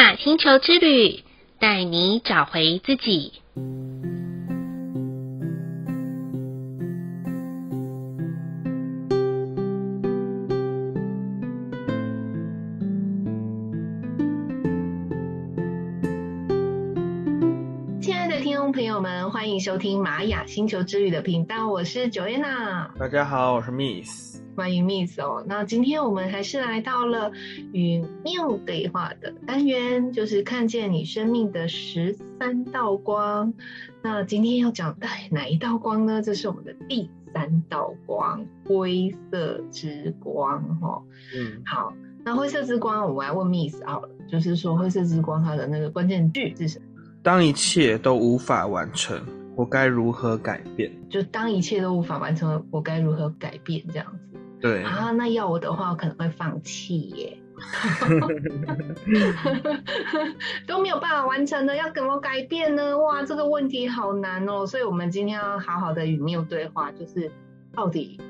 雅星球之旅，带你找回自己。亲爱的听众朋友们，欢迎收听玛雅星球之旅的频道，我是 Joanna。大家好，我是 Miss。欢迎 Miss 哦，那今天我们还是来到了与 Miu 对话的单元，就是看见你生命的十三道光。那今天要讲的哪一道光呢？这是我们的第三道光——灰色之光。哦，嗯，好，那灰色之光，我们来问 Miss 好了，就是说灰色之光它的那个关键句是什么？当一切都无法完成，我该如何改变？就当一切都无法完成，我该如何改变？这样子。对啊，那要我的话，我可能会放弃耶，都没有办法完成的，要怎么改变呢？哇，这个问题好难哦，所以我们今天要好好的与 Miu 对话，就是到底。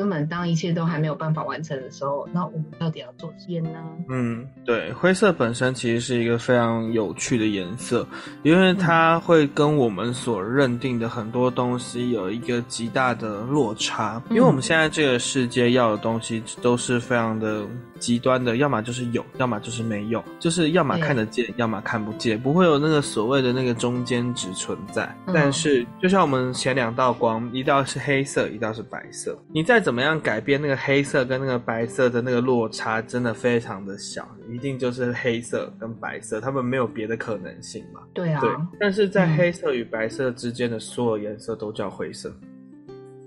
根本当一切都还没有办法完成的时候，那我们到底要做些呢？嗯，对，灰色本身其实是一个非常有趣的颜色，因为它会跟我们所认定的很多东西有一个极大的落差。因为我们现在这个世界要的东西都是非常的极端的，要么就是有，要么就是没有，就是要么看得见，要么看不见，不会有那个所谓的那个中间值存在。但是，就像我们前两道光，一道是黑色，一道是白色，你再怎怎么样改变那个黑色跟那个白色的那个落差，真的非常的小，一定就是黑色跟白色，他们没有别的可能性嘛？对啊。对，但是在黑色与白色之间的所有颜色都叫灰色。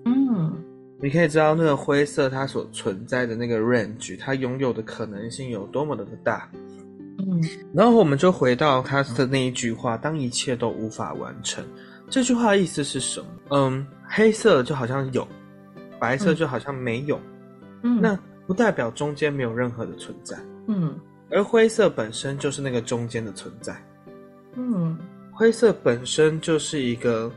嗯，你可以知道那个灰色它所存在的那个 range，它拥有的可能性有多么的大。嗯，然后我们就回到他的那一句话：当一切都无法完成，这句话的意思是什么？嗯，黑色就好像有。白色就好像没有，嗯，那不代表中间没有任何的存在，嗯，而灰色本身就是那个中间的存在，嗯，灰色本身就是一个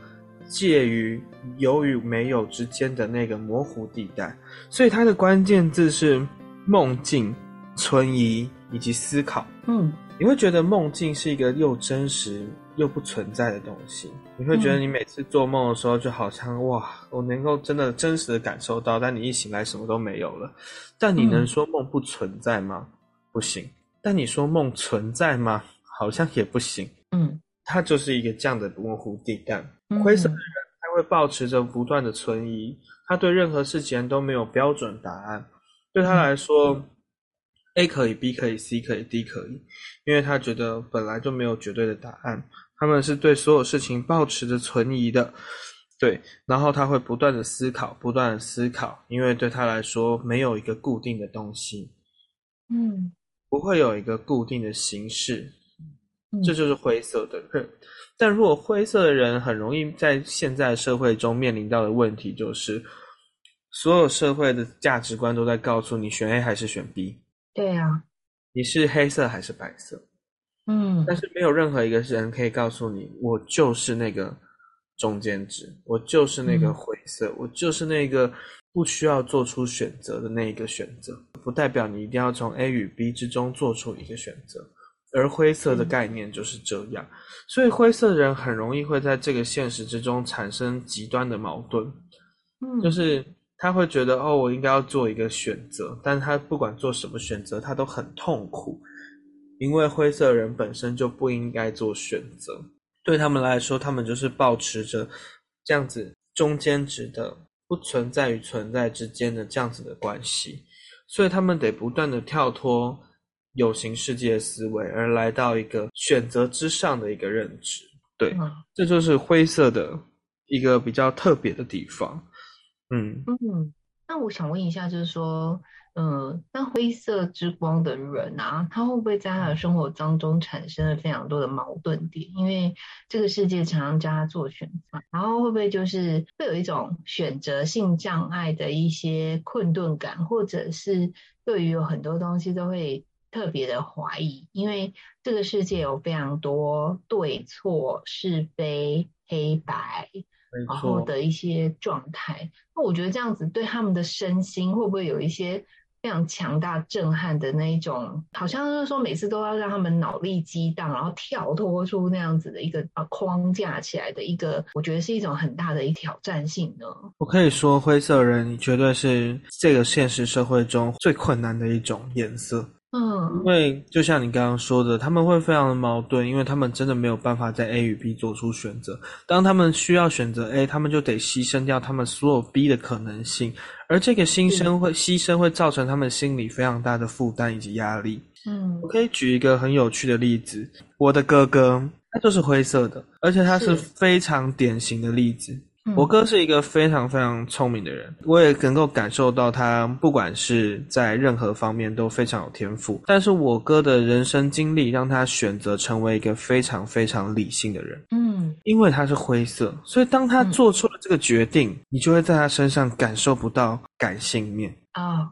介于有与没有之间的那个模糊地带，所以它的关键字是梦境、存疑以及思考，嗯，你会觉得梦境是一个又真实又不存在的东西。你会觉得你每次做梦的时候，就好像、嗯、哇，我能够真的真实的感受到，但你一醒来什么都没有了。但你能说梦不存在吗？嗯、不行。但你说梦存在吗？好像也不行。嗯，它就是一个这样的模糊地带。嗯、灰色的人他会保持着不断的存疑，他对任何事情都没有标准答案。对他来说、嗯、，A 可以，B 可以，C 可以，D 可以，因为他觉得本来就没有绝对的答案。他们是对所有事情保持着存疑的，对，然后他会不断的思考，不断的思考，因为对他来说没有一个固定的东西，嗯，不会有一个固定的形式，这就是灰色的人。但如果灰色的人很容易在现在社会中面临到的问题，就是所有社会的价值观都在告诉你选 A 还是选 B，对啊，你是黑色还是白色？嗯，但是没有任何一个人可以告诉你，我就是那个中间值，我就是那个灰色，嗯、我就是那个不需要做出选择的那一个选择，不代表你一定要从 A 与 B 之中做出一个选择。而灰色的概念就是这样，嗯、所以灰色的人很容易会在这个现实之中产生极端的矛盾，嗯，就是他会觉得哦，我应该要做一个选择，但他不管做什么选择，他都很痛苦。因为灰色人本身就不应该做选择，对他们来说，他们就是保持着这样子中间值的不存在与存在之间的这样子的关系，所以他们得不断的跳脱有形世界的思维，而来到一个选择之上的一个认知。对，嗯、这就是灰色的一个比较特别的地方。嗯嗯，那我想问一下，就是说。嗯，那灰色之光的人啊，他会不会在他的生活当中产生了非常多的矛盾点？因为这个世界常常叫他做选择，然后会不会就是会有一种选择性障碍的一些困顿感，或者是对于有很多东西都会特别的怀疑？因为这个世界有非常多对错、是非、黑白，然后的一些状态。那我觉得这样子对他们的身心会不会有一些？非常强大、震撼的那一种，好像就是说每次都要让他们脑力激荡，然后跳脱出那样子的一个啊框架起来的一个，我觉得是一种很大的一挑战性呢。我可以说，灰色人绝对是这个现实社会中最困难的一种颜色。嗯，因为就像你刚刚说的，他们会非常的矛盾，因为他们真的没有办法在 A 与 B 做出选择。当他们需要选择 A，他们就得牺牲掉他们所有 B 的可能性，而这个牺牲会牺牲会造成他们心理非常大的负担以及压力。嗯，我可以举一个很有趣的例子，我的哥哥他就是灰色的，而且他是非常典型的例子。我哥是一个非常非常聪明的人，我也能够感受到他不管是在任何方面都非常有天赋。但是我哥的人生经历让他选择成为一个非常非常理性的人。嗯，因为他是灰色，所以当他做出了这个决定，你就会在他身上感受不到感性面。啊。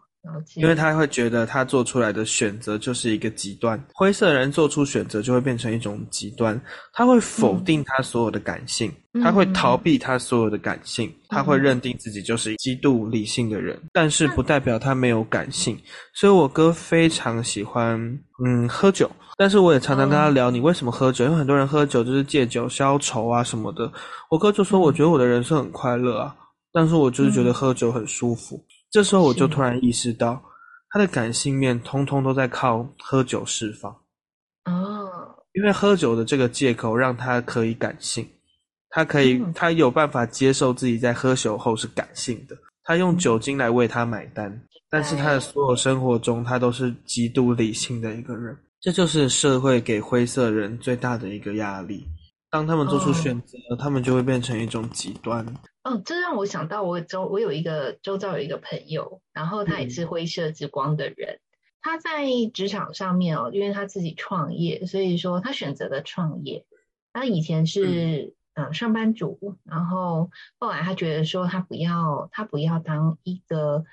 因为他会觉得他做出来的选择就是一个极端，灰色人做出选择就会变成一种极端，他会否定他所有的感性，嗯、他会逃避他所有的感性，嗯、他会认定自己就是极度理性的人，但是不代表他没有感性。所以我哥非常喜欢嗯喝酒，但是我也常常跟他聊，你为什么喝酒？因为很多人喝酒就是借酒消愁啊什么的，我哥就说，我觉得我的人生很快乐啊，但是我就是觉得喝酒很舒服。这时候我就突然意识到，他的感性面通通都在靠喝酒释放。哦，因为喝酒的这个借口让他可以感性，他可以，他有办法接受自己在喝酒后是感性的，他用酒精来为他买单。但是他的所有生活中，他都是极度理性的一个人。这就是社会给灰色人最大的一个压力。当他们做出选择，他们就会变成一种极端。嗯，这让我想到我周我有一个周遭有一个朋友，然后他也是灰色之光的人。嗯、他在职场上面哦，因为他自己创业，所以说他选择了创业。他以前是嗯、呃、上班族，然后后来他觉得说他不要他不要当一个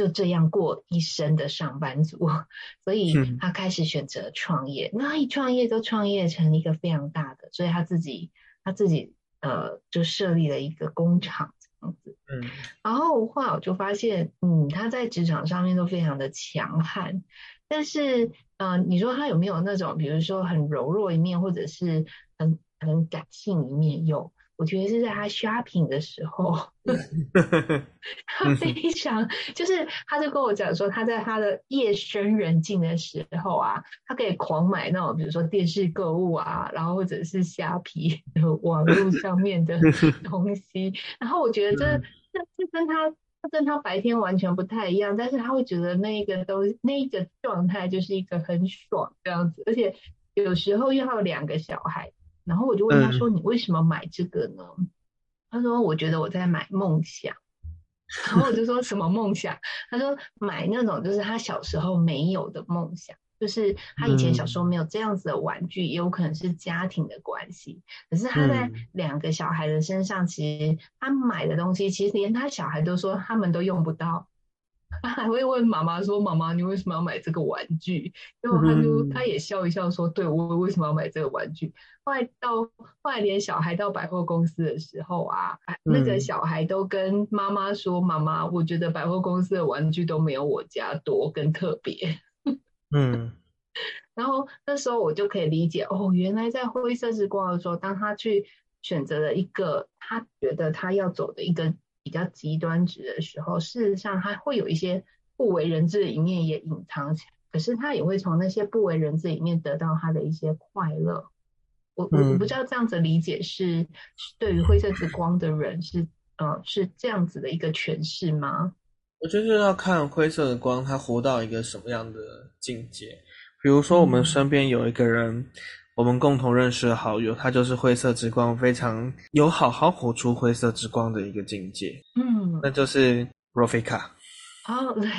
就这样过一生的上班族，所以他开始选择创业。嗯、那他一创业都创业成一个非常大的，所以他自己他自己。呃，就设立了一个工厂这样子，嗯，然后后来我就发现，嗯，他在职场上面都非常的强悍，但是，呃，你说他有没有那种，比如说很柔弱一面，或者是很很感性一面？有。我觉得是在他 shopping 的时候，他非常就是，他就跟我讲说，他在他的夜深人静的时候啊，他可以狂买那种，比如说电视购物啊，然后或者是虾皮的网络上面的 东西。然后我觉得这这这跟他他跟他白天完全不太一样，但是他会觉得那个都那个状态就是一个很爽这样子，而且有时候又要两个小孩。然后我就问他说：“你为什么买这个呢？”嗯、他说：“我觉得我在买梦想。”然后我就说：“什么梦想？”他说：“买那种就是他小时候没有的梦想，就是他以前小时候没有这样子的玩具，也有可能是家庭的关系。可是他在两个小孩的身上，其实他买的东西，其实连他小孩都说他们都用不到。”他 还会问妈妈说：“妈妈，你为什么要买这个玩具？”然后他就他也笑一笑说：“对，我为什么要买这个玩具？”后来到后来连小孩到百货公司的时候啊，那个小孩都跟妈妈说：“妈妈，我觉得百货公司的玩具都没有我家多跟特别。”嗯，然后那时候我就可以理解哦，原来在灰色之光的时候，当他去选择了一个他觉得他要走的一个。比较极端值的时候，事实上他会有一些不为人知的一面也隐藏起来，可是他也会从那些不为人知里面得到他的一些快乐。我我我不知道这样子理解是对于灰色之光的人是呃是这样子的一个诠释吗？我觉得要看灰色的光他活到一个什么样的境界。比如说我们身边有一个人。嗯我们共同认识的好友，他就是灰色之光，非常有好好活出灰色之光的一个境界。嗯，那就是 Rofika。哦，对，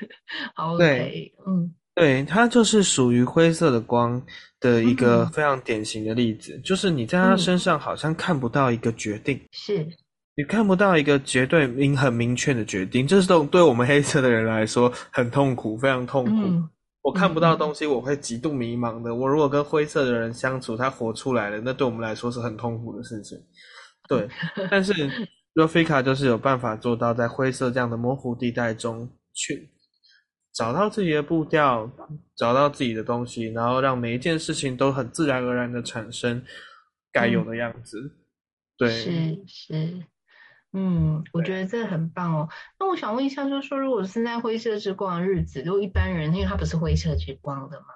好，对，嗯，对，他就是属于灰色的光的一个非常典型的例子。嗯、就是你在他身上好像看不到一个决定，是你看不到一个绝对明很明确的决定，这是对对我们黑色的人来说很痛苦，非常痛苦。嗯我看不到东西，我会极度迷茫的。我如果跟灰色的人相处，他活出来了，那对我们来说是很痛苦的事情。对，但是 Rofika 就是有办法做到在灰色这样的模糊地带中去找到自己的步调，找到自己的东西，然后让每一件事情都很自然而然的产生该有的样子。嗯、对，是是，嗯，我觉得这很棒哦。那我想问一下，就是说，如果是在灰色之光的日子，如果一般人，因为他不是灰色之光的嘛。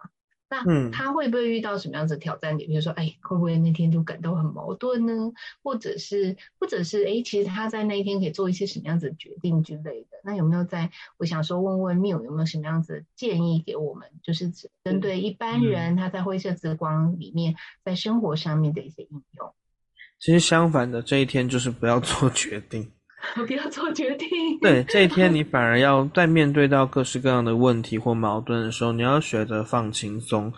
那他会不会遇到什么样子的挑战点？比如说，哎，会不会那天就感到很矛盾呢？或者是，或者是，哎，其实他在那一天可以做一些什么样子的决定之类的？那有没有在？我想说，问问 Miu 有没有什么样子的建议给我们？就是针对一般人他在灰色之光里面，在生活上面的一些应用。其实相反的，这一天就是不要做决定。不要做决定。对，这一天你反而要在面对到各式各样的问题或矛盾的时候，你要选择放轻松，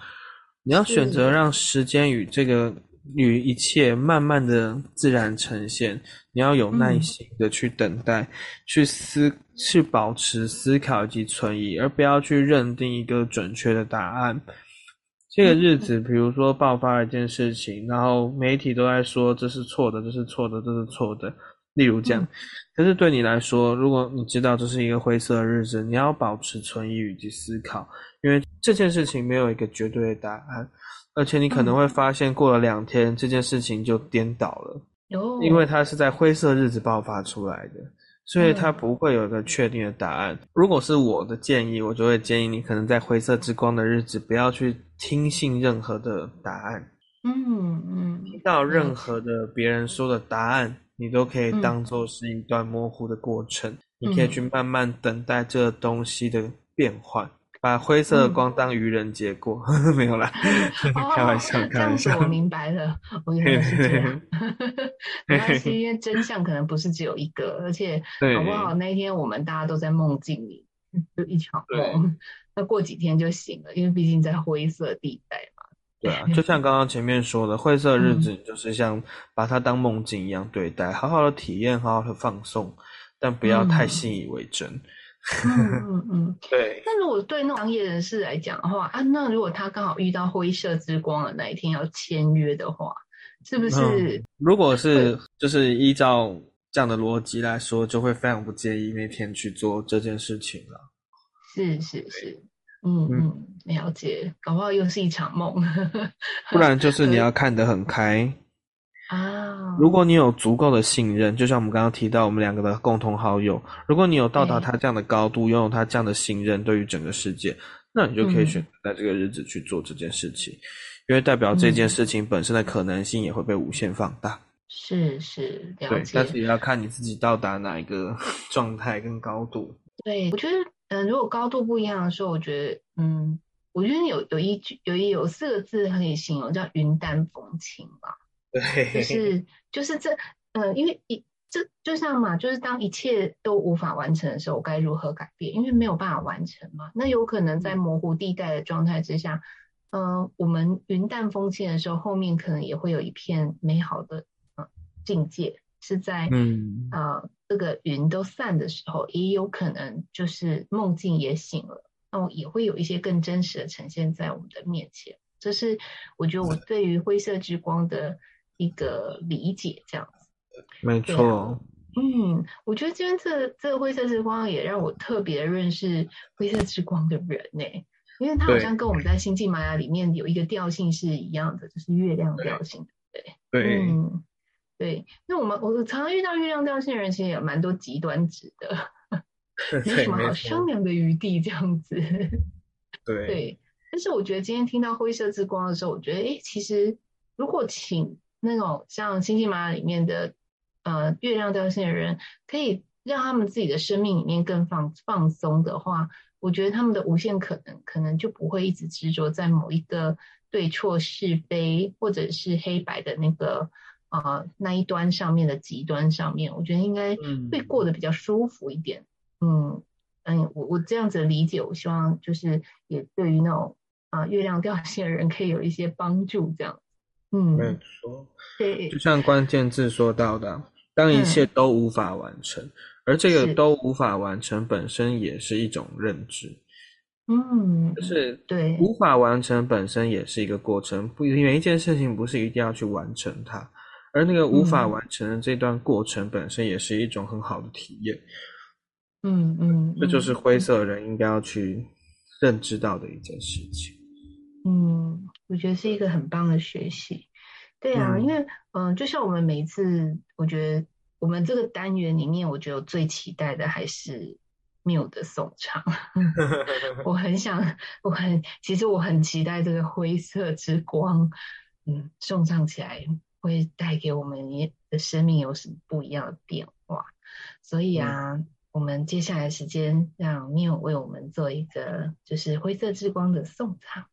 你要选择让时间与这个与一切慢慢的自然呈现。你要有耐心的去等待，嗯、去思，去保持思考以及存疑，而不要去认定一个准确的答案。这个日子，比如说爆发了一件事情，然后媒体都在说这是错的，这是错的，这是错的。例如这样，可是对你来说，如果你知道这是一个灰色的日子，你要保持存疑以及思考，因为这件事情没有一个绝对的答案，而且你可能会发现过了两天，这件事情就颠倒了，因为它是在灰色日子爆发出来的，所以它不会有一个确定的答案。如果是我的建议，我就会建议你，可能在灰色之光的日子，不要去听信任何的答案，嗯嗯，听到任何的别人说的答案。你都可以当做是一段模糊的过程，嗯、你可以去慢慢等待这个东西的变换，嗯、把灰色的光当愚人节过，嗯、没有啦，哦、开玩笑，开玩笑。这样子我明白了，我 原来是这样。没关系，因为真相可能不是只有一个，而且好不好？那一天我们大家都在梦境里，就一场梦，那过几天就醒了，因为毕竟在灰色地带嘛。对啊，就像刚刚前面说的，灰色日子就是像把它当梦境一样对待，嗯、好好的体验，好好的放松，但不要太信以为真。嗯嗯嗯，嗯对。那如果对那种商业人士来讲的话啊，那如果他刚好遇到灰色之光的那一天要签约的话，是不是？嗯、如果是就是依照这样的逻辑来说，就会非常不介意那天去做这件事情了。是是是。嗯嗯，了解，搞不好又是一场梦。不然就是你要看得很开啊。如果你有足够的信任，就像我们刚刚提到我们两个的共同好友，如果你有到达他这样的高度，拥有他这样的信任，对于整个世界，那你就可以选择在这个日子去做这件事情，嗯、因为代表这件事情本身的可能性也会被无限放大。是是，了解。对，但是也要看你自己到达哪一个状态跟高度。对，我觉得。嗯，如果高度不一样的时候，我觉得，嗯，我觉得有有一句有一有四个字可以形容，叫云淡风轻嘛。对，就是就是这，嗯，因为一这就像嘛，就是当一切都无法完成的时候，我该如何改变？因为没有办法完成嘛。那有可能在模糊地带的状态之下，嗯，我们云淡风轻的时候，后面可能也会有一片美好的嗯境界，是在嗯啊。呃这个云都散的时候，也有可能就是梦境也醒了，那我也会有一些更真实的呈现在我们的面前。这是我觉得我对于灰色之光的一个理解，这样子。没错。嗯，我觉得今天这这个灰色之光也让我特别认识灰色之光的人呢，因为他好像跟我们在星际玛雅里面有一个调性是一样的，就是月亮调性，对对？对。嗯。对，那我们我常常遇到月亮调性的人，其实也有蛮多极端值的，没什么好商量的余地这样子。对，对，但是我觉得今天听到灰色之光的时候，我觉得，哎，其实如果请那种像星际玛雅里面的呃月亮掉线的人，可以让他们自己的生命里面更放放松的话，我觉得他们的无限可能，可能就不会一直执着在某一个对错是非或者是黑白的那个。啊、呃，那一端上面的极端上面，我觉得应该会过得比较舒服一点。嗯嗯，我我这样子的理解，我希望就是也对于那种啊、呃、月亮掉线的人可以有一些帮助。这样，嗯，没错，对，就像关键字说到的，当一切都无法完成，嗯、而这个都无法完成本身也是一种认知。嗯，就是对，无法完成本身也是一个过程，不，每一件事情不是一定要去完成它。而那个无法完成的这段过程本身也是一种很好的体验，嗯嗯，这就是灰色人应该要去认知到的一件事情。嗯，我觉得是一个很棒的学习。对啊，嗯、因为嗯、呃，就像我们每一次，我觉得我们这个单元里面，我觉得我最期待的还是 Miu 的颂唱。我很想，我很其实我很期待这个灰色之光，嗯，颂唱起来会带给我们的生命有什么不一样的变化。所以啊，嗯、我们接下来时间让 Miu 为我们做一个就是灰色之光的颂唱。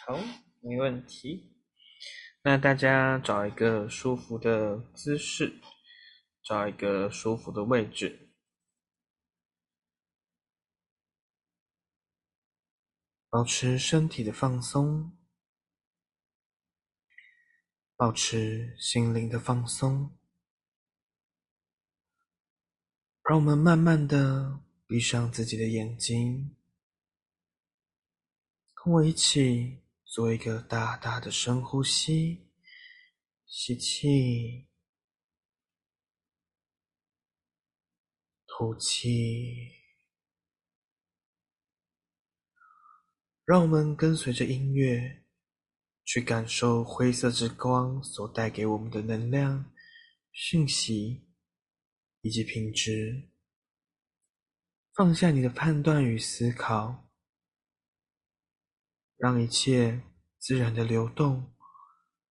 好，没问题。那大家找一个舒服的姿势，找一个舒服的位置，保持身体的放松，保持心灵的放松。让我们慢慢的闭上自己的眼睛，跟我一起。做一个大大的深呼吸，吸气，吐气。让我们跟随着音乐，去感受灰色之光所带给我们的能量、讯息以及品质。放下你的判断与思考。让一切自然的流动，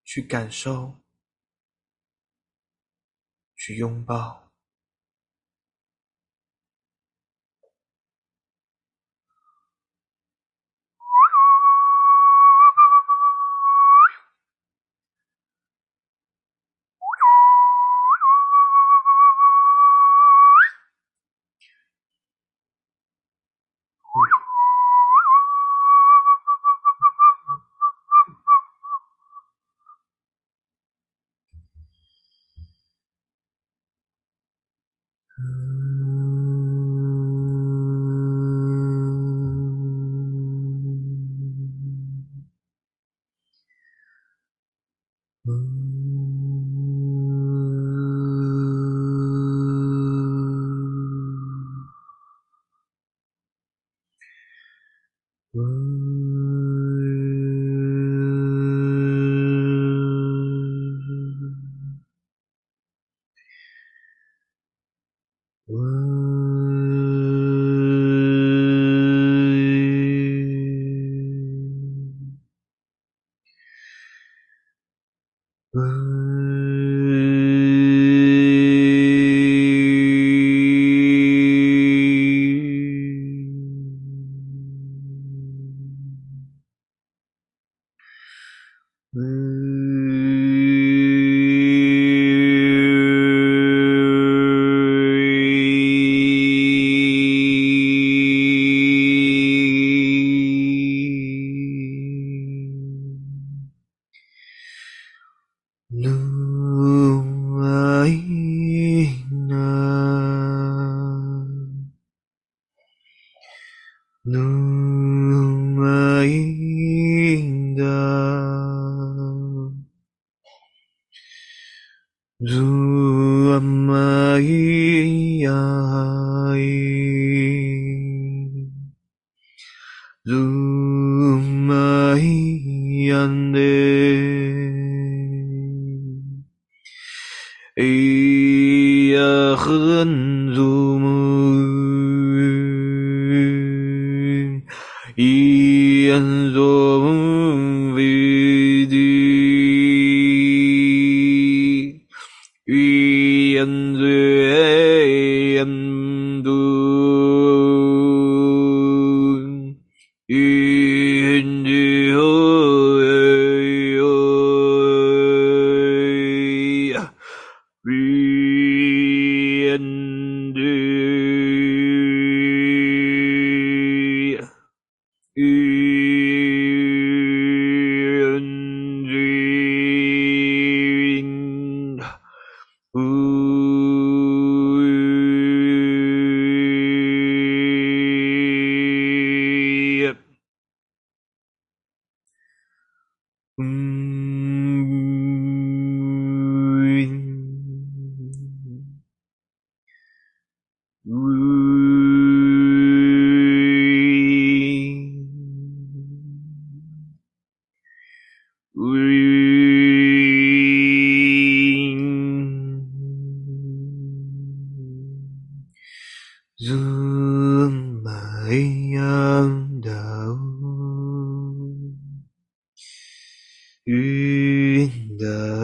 去感受，去拥抱。I. U 云的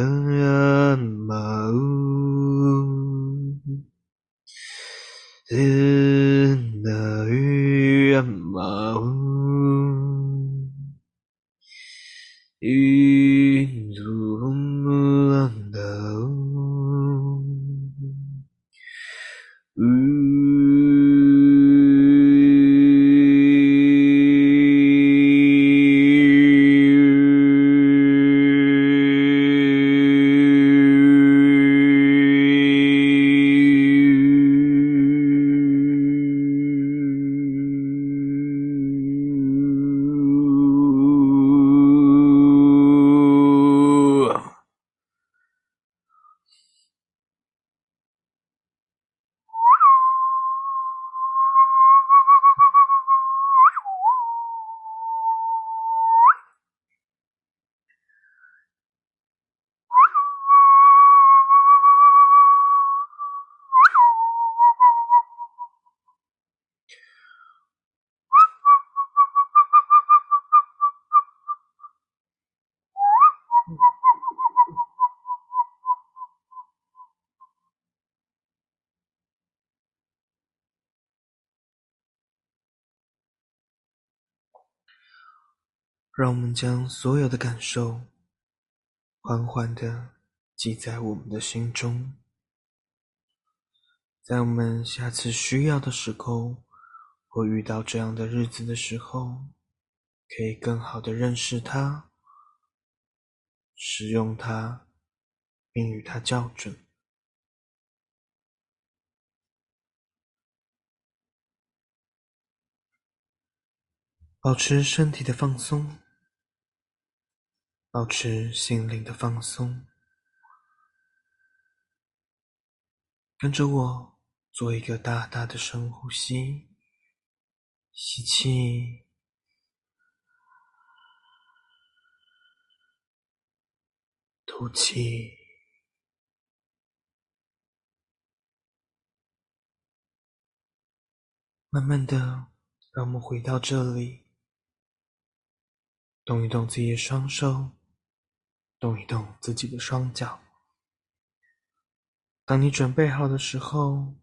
让我们将所有的感受缓缓地记在我们的心中，在我们下次需要的时候，或遇到这样的日子的时候，可以更好地认识它，使用它，并与它校准。保持身体的放松。保持心灵的放松，跟着我做一个大大的深呼吸，吸气，吐气，慢慢的，让我们回到这里，动一动自己的双手。动一动自己的双脚。当你准备好的时候，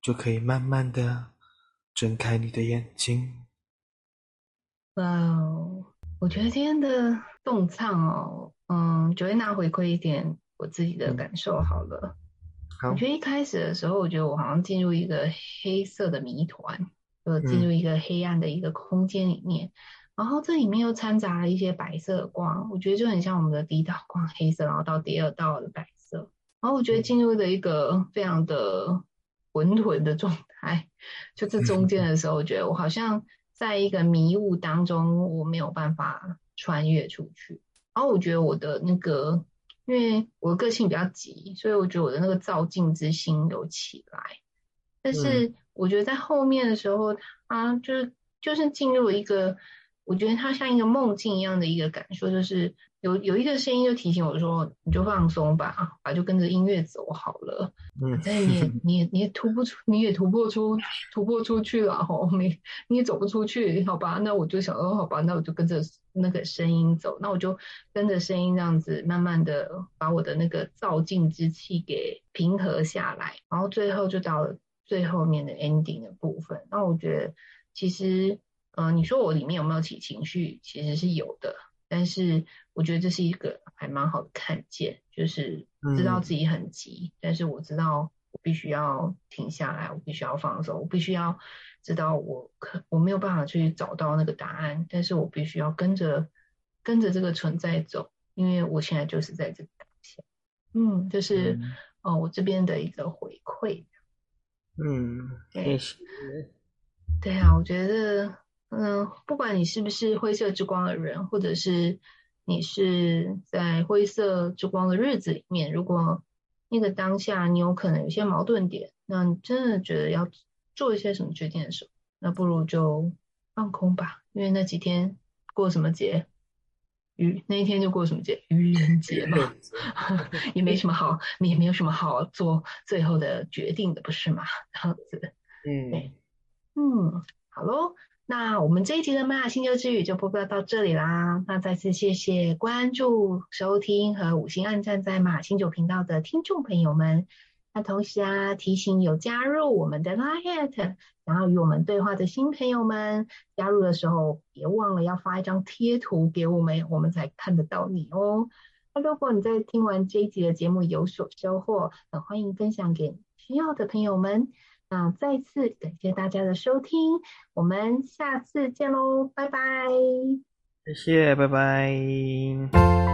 就可以慢慢的睁开你的眼睛。哇哦，我觉得今天的动唱哦，嗯，Joanna 回馈一点我自己的感受好了。好，我觉得一开始的时候，我觉得我好像进入一个黑色的谜团，就进入一个黑暗的一个空间里面。嗯然后这里面又掺杂了一些白色的光，我觉得就很像我们的第一道光黑色，然后到第二道的白色。然后我觉得进入了一个非常的混沌的状态，就这中间的时候，我觉得我好像在一个迷雾当中，我没有办法穿越出去。然后我觉得我的那个，因为我的个性比较急，所以我觉得我的那个躁进之心有起来。但是我觉得在后面的时候，它就是就是进入了一个。我觉得它像一个梦境一样的一个感受，就是有有一个声音就提醒我说：“你就放松吧，啊，就跟着音乐走好了。”嗯，反正你也你也你也突不出，你也突破出突破出去了吼，你你也走不出去，好吧？那我就想说，好吧，那我就跟着那个声音走，那我就跟着声音这样子，慢慢的把我的那个躁进之气给平和下来，然后最后就到了最后面的 ending 的部分。那我觉得其实。嗯、呃，你说我里面有没有起情绪？其实是有的，但是我觉得这是一个还蛮好的看见，就是知道自己很急，嗯、但是我知道我必须要停下来，我必须要放手，我必须要知道我可我没有办法去找到那个答案，但是我必须要跟着跟着这个存在走，因为我现在就是在这个当下。嗯，就是、嗯、哦，我这边的一个回馈。嗯，谢谢。对啊，我觉得。嗯，不管你是不是灰色之光的人，或者是你是在灰色之光的日子里面，如果那个当下你有可能有些矛盾点，那你真的觉得要做一些什么决定的时候，那不如就放空吧，因为那几天过什么节，愚那一天就过什么节，愚人节嘛，也没什么好，也没有什么好做最后的决定的，不是吗？这样子，嗯，嗯，好喽。那我们这一集的《玛雅星球之语》就播报到这里啦。那再次谢谢关注、收听和五星按赞在玛雅星球频道的听众朋友们。那同时啊，提醒有加入我们的 Line@ 然后与我们对话的新朋友们，加入的时候别忘了要发一张贴图给我们，我们才看得到你哦。那如果你在听完这一集的节目有所收获，那欢迎分享给需要的朋友们。那再次感谢大家的收听，我们下次见喽，拜拜。谢谢，拜拜。